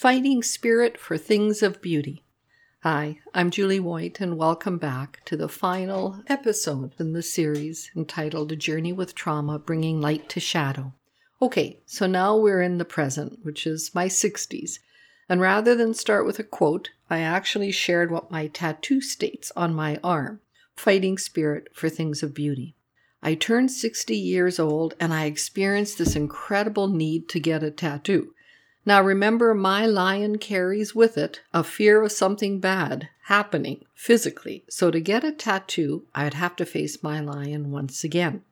Fighting Spirit for Things of Beauty. Hi, I'm Julie Woit, and welcome back to the final episode in the series entitled A Journey with Trauma Bringing Light to Shadow. Okay, so now we're in the present, which is my 60s. And rather than start with a quote, I actually shared what my tattoo states on my arm Fighting Spirit for Things of Beauty. I turned 60 years old and I experienced this incredible need to get a tattoo. Now remember, my lion carries with it a fear of something bad happening physically. So to get a tattoo, I'd have to face my lion once again.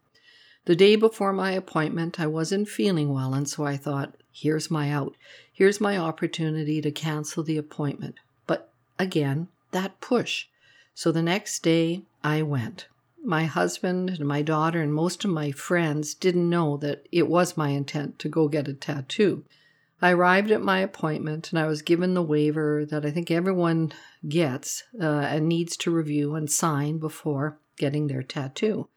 The day before my appointment, I wasn't feeling well, and so I thought, here's my out. Here's my opportunity to cancel the appointment. But again, that push. So the next day, I went. My husband and my daughter and most of my friends didn't know that it was my intent to go get a tattoo. I arrived at my appointment and I was given the waiver that I think everyone gets uh, and needs to review and sign before getting their tattoo.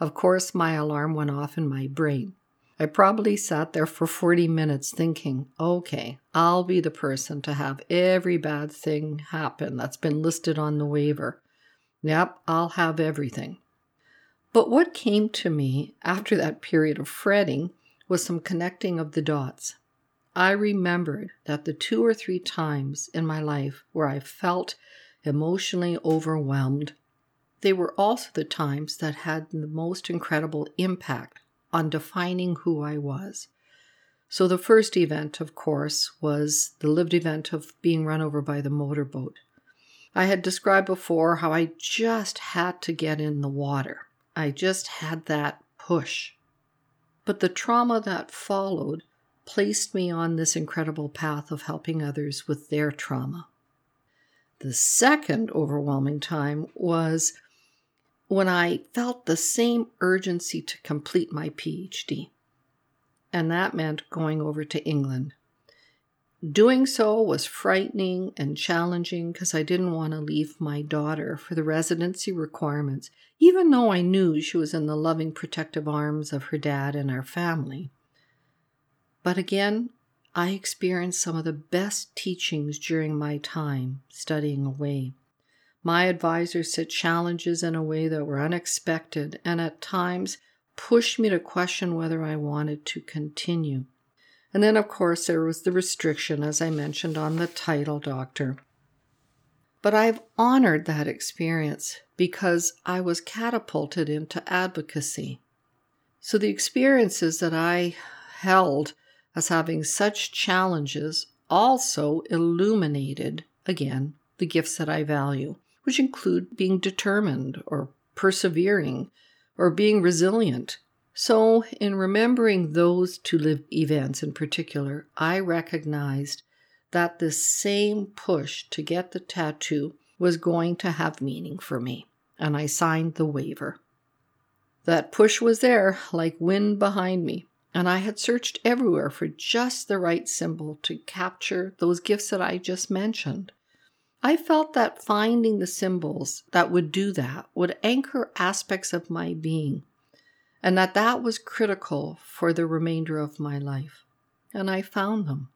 Of course, my alarm went off in my brain. I probably sat there for 40 minutes thinking, okay, I'll be the person to have every bad thing happen that's been listed on the waiver. Yep, I'll have everything. But what came to me after that period of fretting was some connecting of the dots. I remembered that the two or three times in my life where I felt emotionally overwhelmed, they were also the times that had the most incredible impact on defining who I was. So, the first event, of course, was the lived event of being run over by the motorboat. I had described before how I just had to get in the water. I just had that push. But the trauma that followed placed me on this incredible path of helping others with their trauma. The second overwhelming time was when I felt the same urgency to complete my PhD. And that meant going over to England. Doing so was frightening and challenging because I didn't want to leave my daughter for the residency requirements, even though I knew she was in the loving, protective arms of her dad and our family. But again, I experienced some of the best teachings during my time studying away. My advisors set challenges in a way that were unexpected and at times pushed me to question whether I wanted to continue. And then, of course, there was the restriction, as I mentioned, on the title doctor. But I've honored that experience because I was catapulted into advocacy. So the experiences that I held as having such challenges also illuminated, again, the gifts that I value, which include being determined or persevering or being resilient. So, in remembering those two live events in particular, I recognized that the same push to get the tattoo was going to have meaning for me, and I signed the waiver. That push was there, like wind behind me, and I had searched everywhere for just the right symbol to capture those gifts that I just mentioned. I felt that finding the symbols that would do that would anchor aspects of my being, and that that was critical for the remainder of my life. And I found them.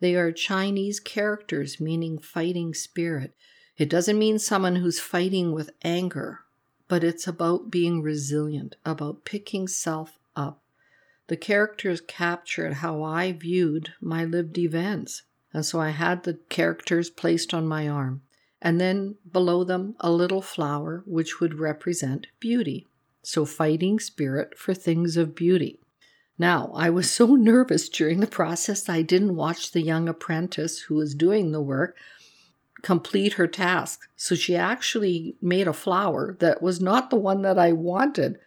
They are Chinese characters meaning fighting spirit. It doesn't mean someone who's fighting with anger, but it's about being resilient, about picking self up the characters captured how I viewed my lived events. And so I had the characters placed on my arm, and then below them a little flower which would represent beauty. So, fighting spirit for things of beauty. Now, I was so nervous during the process I didn't watch the young apprentice who was doing the work complete her task. So she actually made a flower that was not the one that I wanted.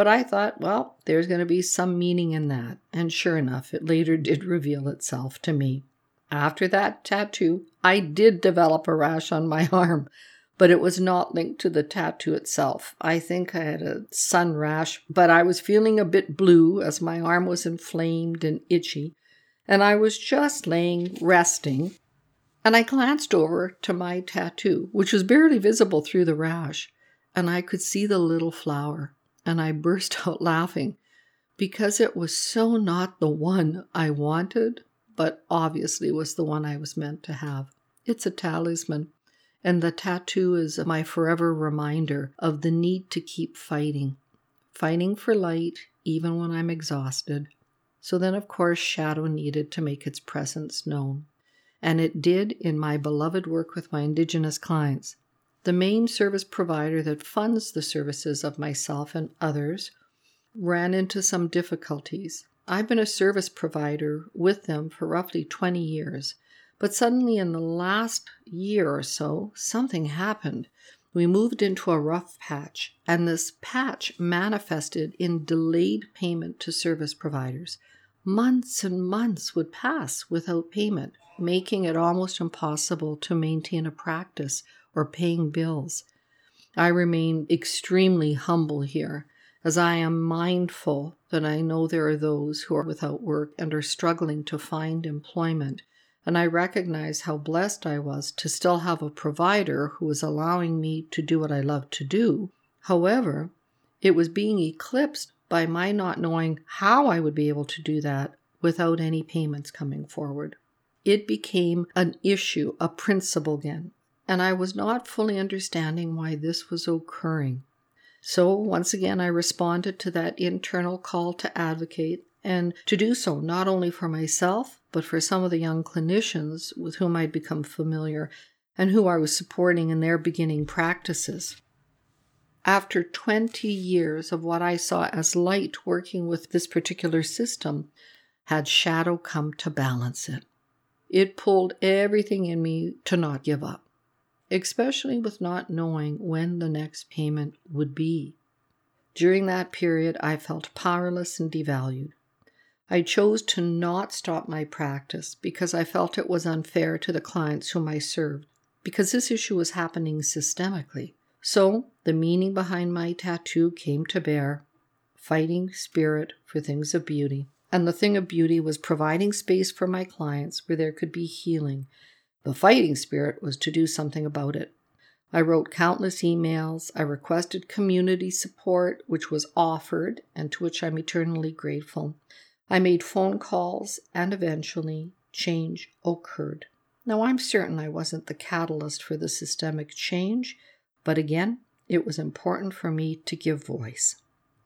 But I thought, well, there's going to be some meaning in that. And sure enough, it later did reveal itself to me. After that tattoo, I did develop a rash on my arm, but it was not linked to the tattoo itself. I think I had a sun rash, but I was feeling a bit blue as my arm was inflamed and itchy. And I was just laying resting, and I glanced over to my tattoo, which was barely visible through the rash, and I could see the little flower and I burst out laughing because it was so not the one I wanted, but obviously was the one I was meant to have. It's a talisman, and the tattoo is my forever reminder of the need to keep fighting, fighting for light even when I'm exhausted. So then, of course, shadow needed to make its presence known. And it did in my beloved work with my Indigenous clients. The main service provider that funds the services of myself and others ran into some difficulties. I've been a service provider with them for roughly 20 years, but suddenly in the last year or so, something happened. We moved into a rough patch, and this patch manifested in delayed payment to service providers. Months and months would pass without payment, making it almost impossible to maintain a practice or paying bills. I remain extremely humble here as I am mindful that I know there are those who are without work and are struggling to find employment, and I recognize how blessed I was to still have a provider who was allowing me to do what I love to do. However, it was being eclipsed by my not knowing how I would be able to do that without any payments coming forward. It became an issue, a principle again, and I was not fully understanding why this was occurring. So once again, I responded to that internal call to advocate and to do so not only for myself, but for some of the young clinicians with whom I'd become familiar and who I was supporting in their beginning practices. After 20 years of what I saw as light working with this particular system, had shadow come to balance it. It pulled everything in me to not give up especially with not knowing when the next payment would be. During that period, I felt powerless and devalued. I chose to not stop my practice because I felt it was unfair to the clients whom I served, because this issue was happening systemically. So, the meaning behind my tattoo came to bear fighting spirit for things of beauty. And the thing of beauty was providing space for my clients where there could be healing the fighting spirit was to do something about it. I wrote countless emails. I requested community support, which was offered and to which I'm eternally grateful. I made phone calls, and eventually, change occurred. Now, I'm certain I wasn't the catalyst for the systemic change, but again, it was important for me to give voice.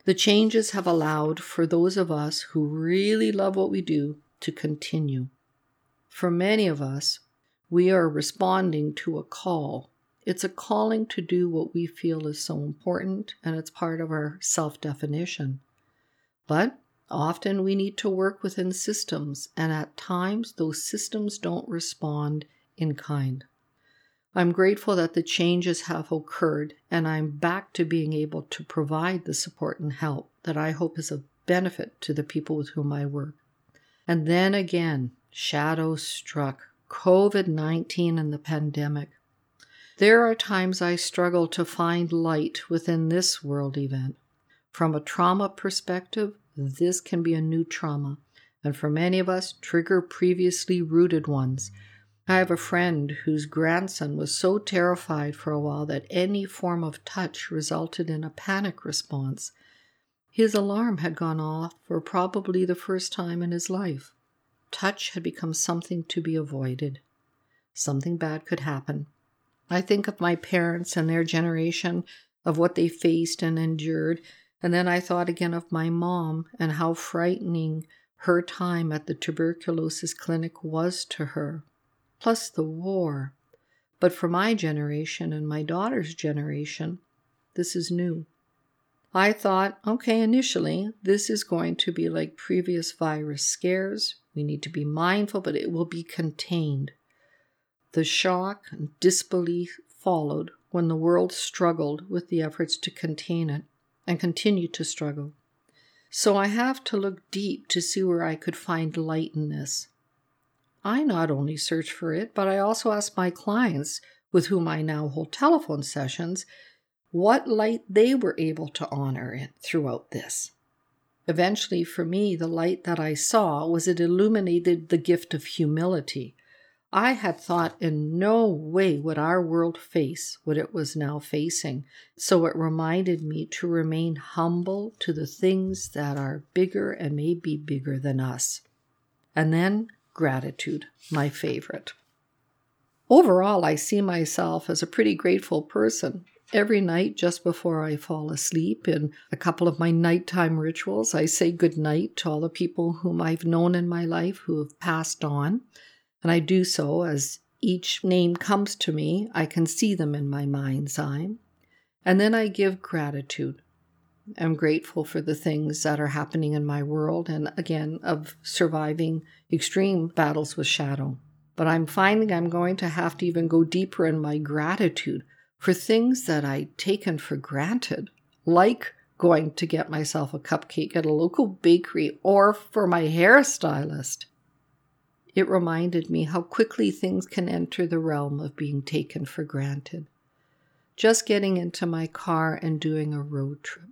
The changes have allowed for those of us who really love what we do to continue. For many of us, we are responding to a call. It's a calling to do what we feel is so important, and it's part of our self definition. But often we need to work within systems, and at times those systems don't respond in kind. I'm grateful that the changes have occurred, and I'm back to being able to provide the support and help that I hope is of benefit to the people with whom I work. And then again, shadows struck COVID 19 and the pandemic. There are times I struggle to find light within this world event. From a trauma perspective, this can be a new trauma, and for many of us, trigger previously rooted ones. I have a friend whose grandson was so terrified for a while that any form of touch resulted in a panic response. His alarm had gone off for probably the first time in his life touch had become something to be avoided. Something bad could happen. I think of my parents and their generation, of what they faced and endured, and then I thought again of my mom and how frightening her time at the tuberculosis clinic was to her, plus the war. But for my generation and my daughter's generation, this is new. I thought, okay, initially, this is going to be like previous virus scares. We need to be mindful, but it will be contained. The shock and disbelief followed when the world struggled with the efforts to contain it and continue to struggle. So I have to look deep to see where I could find light in this. I not only search for it, but I also ask my clients, with whom I now hold telephone sessions, what light they were able to honor it throughout this. Eventually, for me, the light that I saw was it illuminated the gift of humility. I had thought in no way would our world face what it was now facing, so it reminded me to remain humble to the things that are bigger and may be bigger than us. And then gratitude, my favorite. Overall, I see myself as a pretty grateful person. Every night, just before I fall asleep, in a couple of my nighttime rituals, I say good night to all the people whom I've known in my life who have passed on. And I do so as each name comes to me, I can see them in my mind's eye. And then I give gratitude. I'm grateful for the things that are happening in my world and again of surviving extreme battles with shadow. But I'm finding I'm going to have to even go deeper in my gratitude for things that I'd taken for granted, like going to get myself a cupcake at a local bakery or for my hairstylist. It reminded me how quickly things can enter the realm of being taken for granted. Just getting into my car and doing a road trip.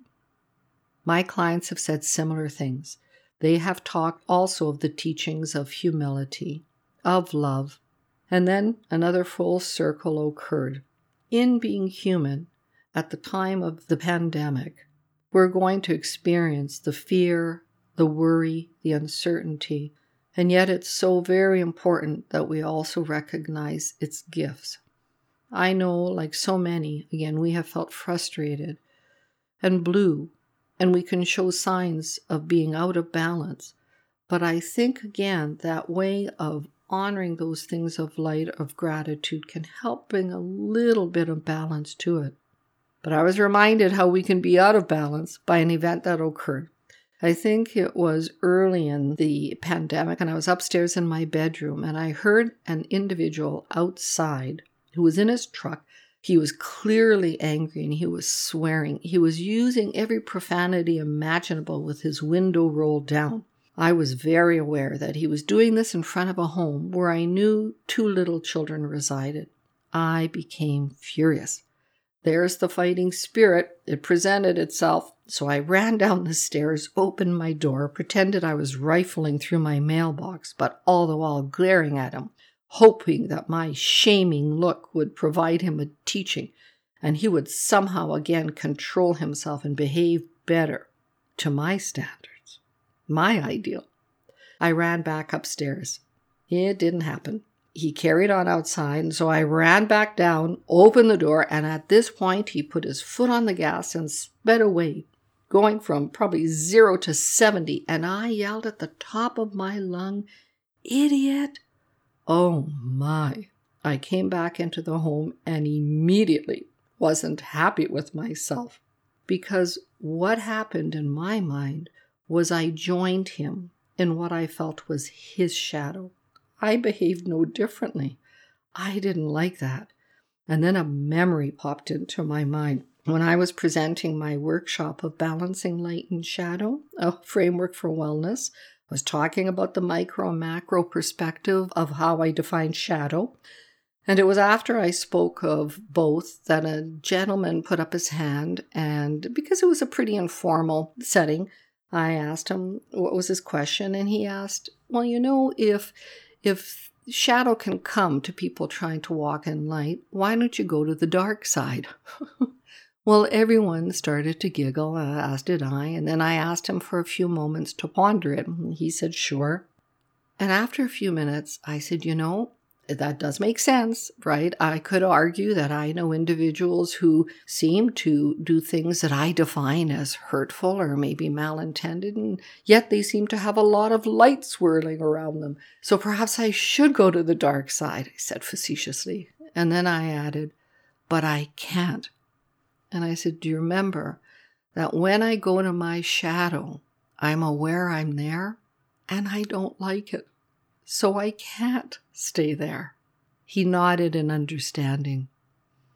My clients have said similar things. They have talked also of the teachings of humility, of love, and then another full circle occurred. In being human, at the time of the pandemic, we're going to experience the fear, the worry, the uncertainty, and yet it's so very important that we also recognize its gifts. I know, like so many, again, we have felt frustrated and blue, and we can show signs of being out of balance. But I think, again, that way of honoring those things of light, of gratitude, can help bring a little bit of balance to it. But I was reminded how we can be out of balance by an event that occurred. I think it was early in the pandemic, and I was upstairs in my bedroom, and I heard an individual outside who was in his truck. He was clearly angry and he was swearing. He was using every profanity imaginable with his window rolled down. I was very aware that he was doing this in front of a home where I knew two little children resided. I became furious. There's the fighting spirit. It presented itself. So I ran down the stairs, opened my door, pretended I was rifling through my mailbox, but all the while glaring at him, hoping that my shaming look would provide him a teaching and he would somehow again control himself and behave better to my standards, my ideal. I ran back upstairs. It didn't happen he carried on outside, so I ran back down, opened the door, and at this point he put his foot on the gas and sped away, going from probably zero to 70. And I yelled at the top of my lung, Idiot! Oh my! I came back into the home and immediately wasn't happy with myself because what happened in my mind was I joined him in what I felt was his shadow. I behaved no differently. I didn't like that. And then a memory popped into my mind. When I was presenting my workshop of balancing light and shadow, a framework for wellness, I was talking about the micro and macro perspective of how I define shadow. And it was after I spoke of both that a gentleman put up his hand, and because it was a pretty informal setting, I asked him what was his question, and he asked, Well, you know, if if shadow can come to people trying to walk in light, why don't you go to the dark side? well, everyone started to giggle, uh, as did I, and then I asked him for a few moments to ponder it. He said, sure. And after a few minutes, I said, you know, that does make sense, right? I could argue that I know individuals who seem to do things that I define as hurtful or maybe malintended, and yet they seem to have a lot of light swirling around them. So perhaps I should go to the dark side, I said facetiously. And then I added, but I can't. And I said, Do you remember that when I go to my shadow, I'm aware I'm there and I don't like it? So I can't stay there. He nodded in understanding.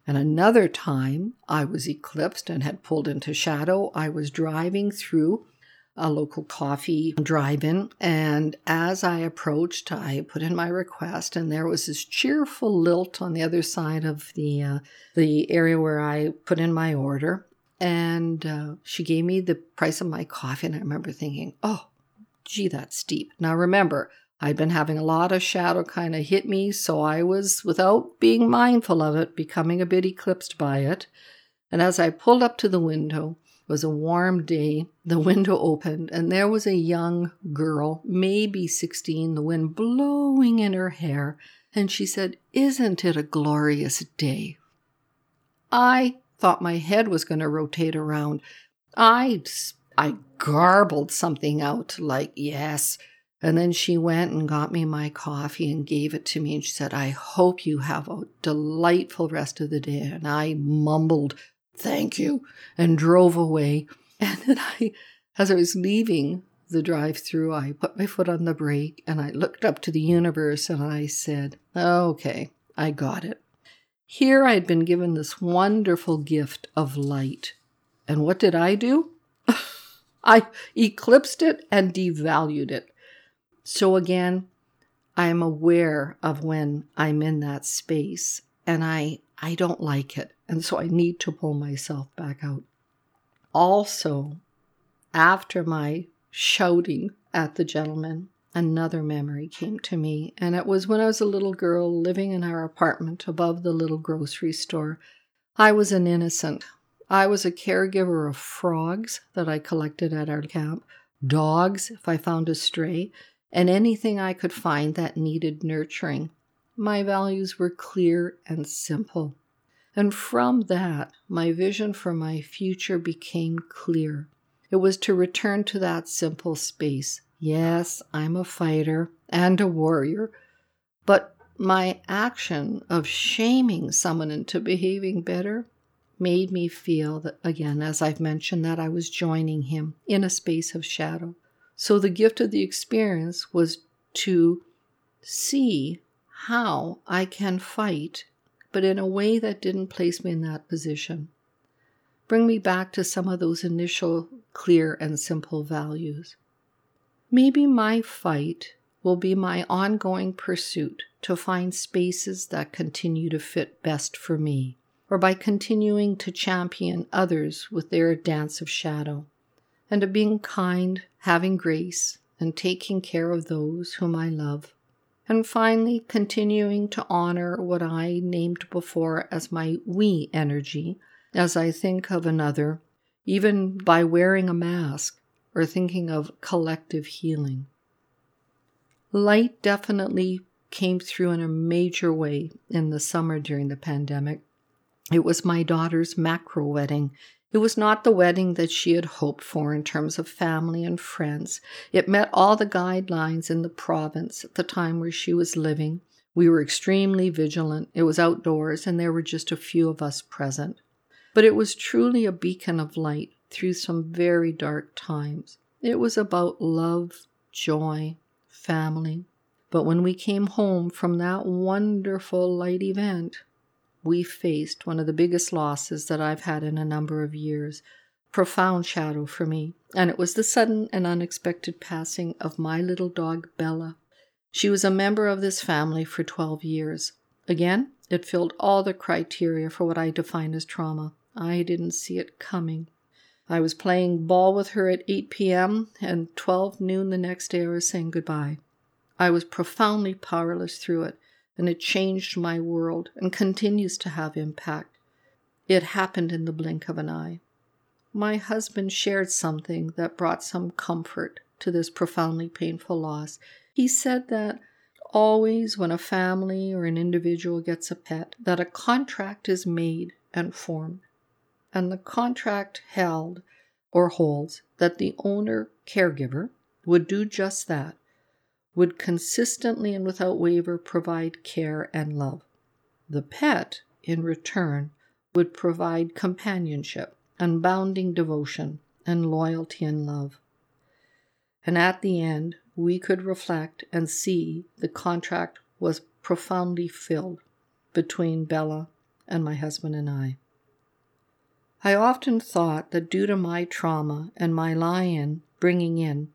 And another time I was eclipsed and had pulled into shadow. I was driving through a local coffee drive in, and as I approached, I put in my request, and there was this cheerful lilt on the other side of the, uh, the area where I put in my order. And uh, she gave me the price of my coffee, and I remember thinking, oh, gee, that's steep. Now remember, I'd been having a lot of shadow kind of hit me, so I was, without being mindful of it, becoming a bit eclipsed by it. And as I pulled up to the window, It was a warm day. The window opened, and there was a young girl, maybe 16, the wind blowing in her hair. And she said, Isn't it a glorious day? I thought my head was going to rotate around. I, I garbled something out like, Yes. And then she went and got me my coffee and gave it to me. And she said, I hope you have a delightful rest of the day. And I mumbled, Thank you, and drove away. And then I, as I was leaving the drive through, I put my foot on the brake and I looked up to the universe and I said, Okay, I got it. Here I had been given this wonderful gift of light. And what did I do? I eclipsed it and devalued it. So again, I'm aware of when I'm in that space and I I don't like it. And so I need to pull myself back out. Also, after my shouting at the gentleman, another memory came to me, and it was when I was a little girl living in our apartment above the little grocery store. I was an innocent. I was a caregiver of frogs that I collected at our camp, dogs if I found a stray, and anything I could find that needed nurturing. My values were clear and simple. And from that, my vision for my future became clear. It was to return to that simple space. Yes, I'm a fighter and a warrior, but my action of shaming someone into behaving better made me feel that, again, as I've mentioned, that I was joining him in a space of shadow. So the gift of the experience was to see how I can fight, but in a way that didn't place me in that position. Bring me back to some of those initial clear and simple values. Maybe my fight will be my ongoing pursuit to find spaces that continue to fit best for me, or by continuing to champion others with their dance of shadow and of being kind, having grace, and taking care of those whom I love. And finally, continuing to honor what I named before as my we energy as I think of another, even by wearing a mask or thinking of collective healing. Light definitely came through in a major way in the summer during the pandemic. It was my daughter's macro wedding it was not the wedding that she had hoped for in terms of family and friends. It met all the guidelines in the province at the time where she was living. We were extremely vigilant. It was outdoors, and there were just a few of us present. But it was truly a beacon of light through some very dark times. It was about love, joy, family. But when we came home from that wonderful light event, we faced one of the biggest losses that I've had in a number of years. Profound shadow for me, and it was the sudden and unexpected passing of my little dog Bella. She was a member of this family for 12 years. Again, it filled all the criteria for what I define as trauma. I didn't see it coming. I was playing ball with her at 8 p.m., and 12 noon the next day I was saying goodbye. I was profoundly powerless through it and it changed my world and continues to have impact. It happened in the blink of an eye. My husband shared something that brought some comfort to this profoundly painful loss. He said that always when a family or an individual gets a pet, that a contract is made and formed. And the contract held or holds that the owner caregiver would do just that would consistently and without waiver provide care and love. The pet, in return, would provide companionship, unbounding devotion, and loyalty and love. And at the end, we could reflect and see the contract was profoundly filled between Bella and my husband and I. I often thought that due to my trauma and my lie in bringing in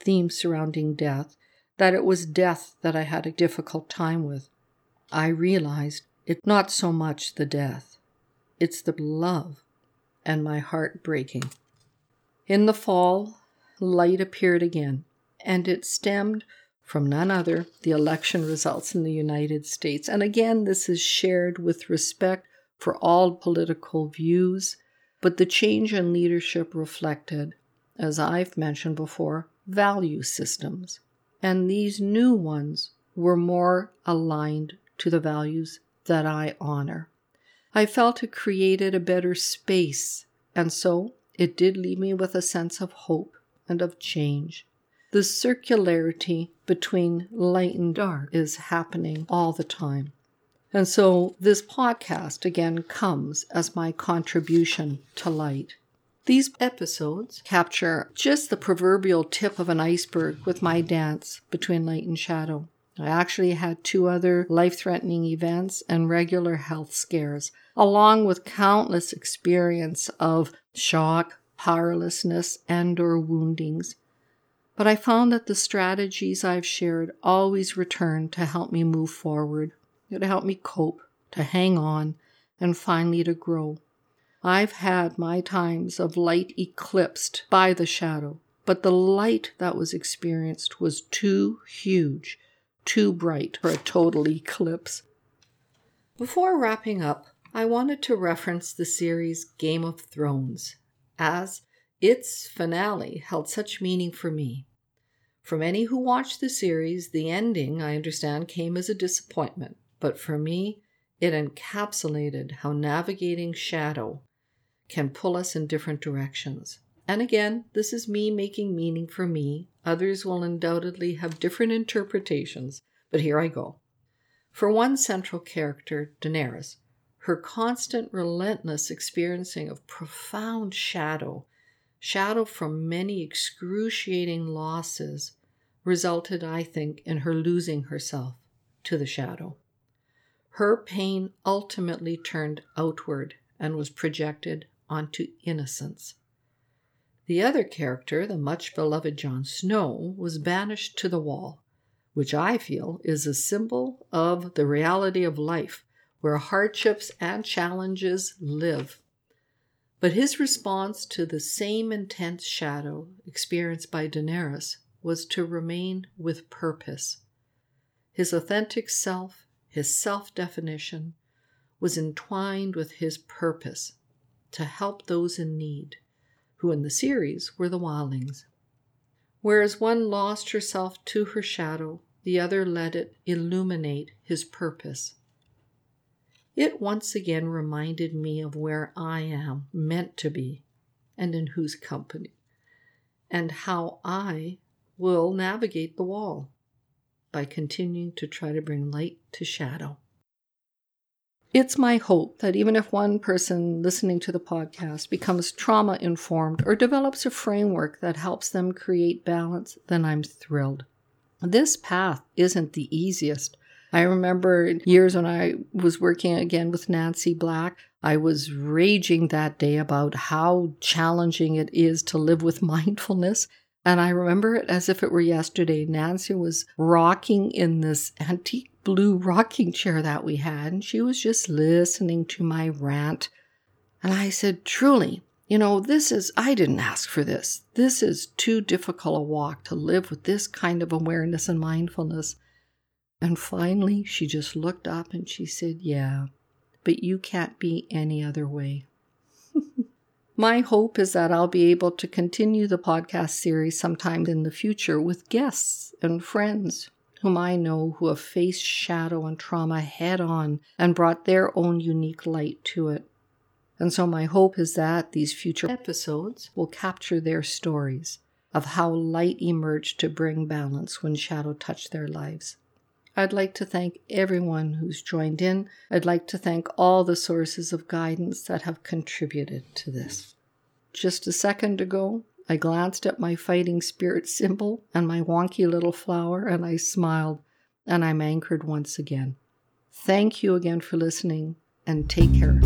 themes surrounding death, that it was death that I had a difficult time with. I realized it's not so much the death, it's the love and my heart breaking. In the fall, light appeared again, and it stemmed from none other the election results in the United States. And again, this is shared with respect for all political views, but the change in leadership reflected, as I've mentioned before, value systems. And these new ones were more aligned to the values that I honor. I felt it created a better space, and so it did leave me with a sense of hope and of change. The circularity between light and dark is happening all the time. And so this podcast again comes as my contribution to light. These episodes capture just the proverbial tip of an iceberg with my dance between light and shadow. I actually had two other life threatening events and regular health scares, along with countless experience of shock, powerlessness, and or woundings. But I found that the strategies I've shared always return to help me move forward, to help me cope, to hang on, and finally to grow. I've had my times of light eclipsed by the shadow, but the light that was experienced was too huge, too bright for a total eclipse. Before wrapping up, I wanted to reference the series Game of Thrones, as its finale held such meaning for me. For many who watched the series, the ending, I understand, came as a disappointment, but for me, it encapsulated how navigating shadow can pull us in different directions. And again, this is me making meaning for me. Others will undoubtedly have different interpretations, but here I go. For one central character, Daenerys, her constant, relentless experiencing of profound shadow, shadow from many excruciating losses, resulted, I think, in her losing herself to the shadow. Her pain ultimately turned outward and was projected onto innocence. The other character, the much beloved Jon Snow, was banished to the wall, which I feel is a symbol of the reality of life, where hardships and challenges live. But his response to the same intense shadow experienced by Daenerys was to remain with purpose. His authentic self, his self definition, was entwined with his purpose to help those in need, who in the series were the wildlings. Whereas one lost herself to her shadow, the other let it illuminate his purpose. It once again reminded me of where I am meant to be and in whose company, and how I will navigate the wall by continuing to try to bring light to shadow. It's my hope that even if one person listening to the podcast becomes trauma informed or develops a framework that helps them create balance, then I'm thrilled. This path isn't the easiest. I remember years when I was working again with Nancy Black, I was raging that day about how challenging it is to live with mindfulness. And I remember it as if it were yesterday. Nancy was rocking in this antique blue rocking chair that we had, and she was just listening to my rant. And I said, Truly, you know, this is, I didn't ask for this. This is too difficult a walk to live with this kind of awareness and mindfulness. And finally, she just looked up and she said, Yeah, but you can't be any other way. My hope is that I'll be able to continue the podcast series sometime in the future with guests and friends whom I know who have faced shadow and trauma head on and brought their own unique light to it. And so, my hope is that these future episodes will capture their stories of how light emerged to bring balance when shadow touched their lives. I'd like to thank everyone who's joined in. I'd like to thank all the sources of guidance that have contributed to this. Just a second ago, I glanced at my fighting spirit symbol and my wonky little flower, and I smiled, and I'm anchored once again. Thank you again for listening, and take care.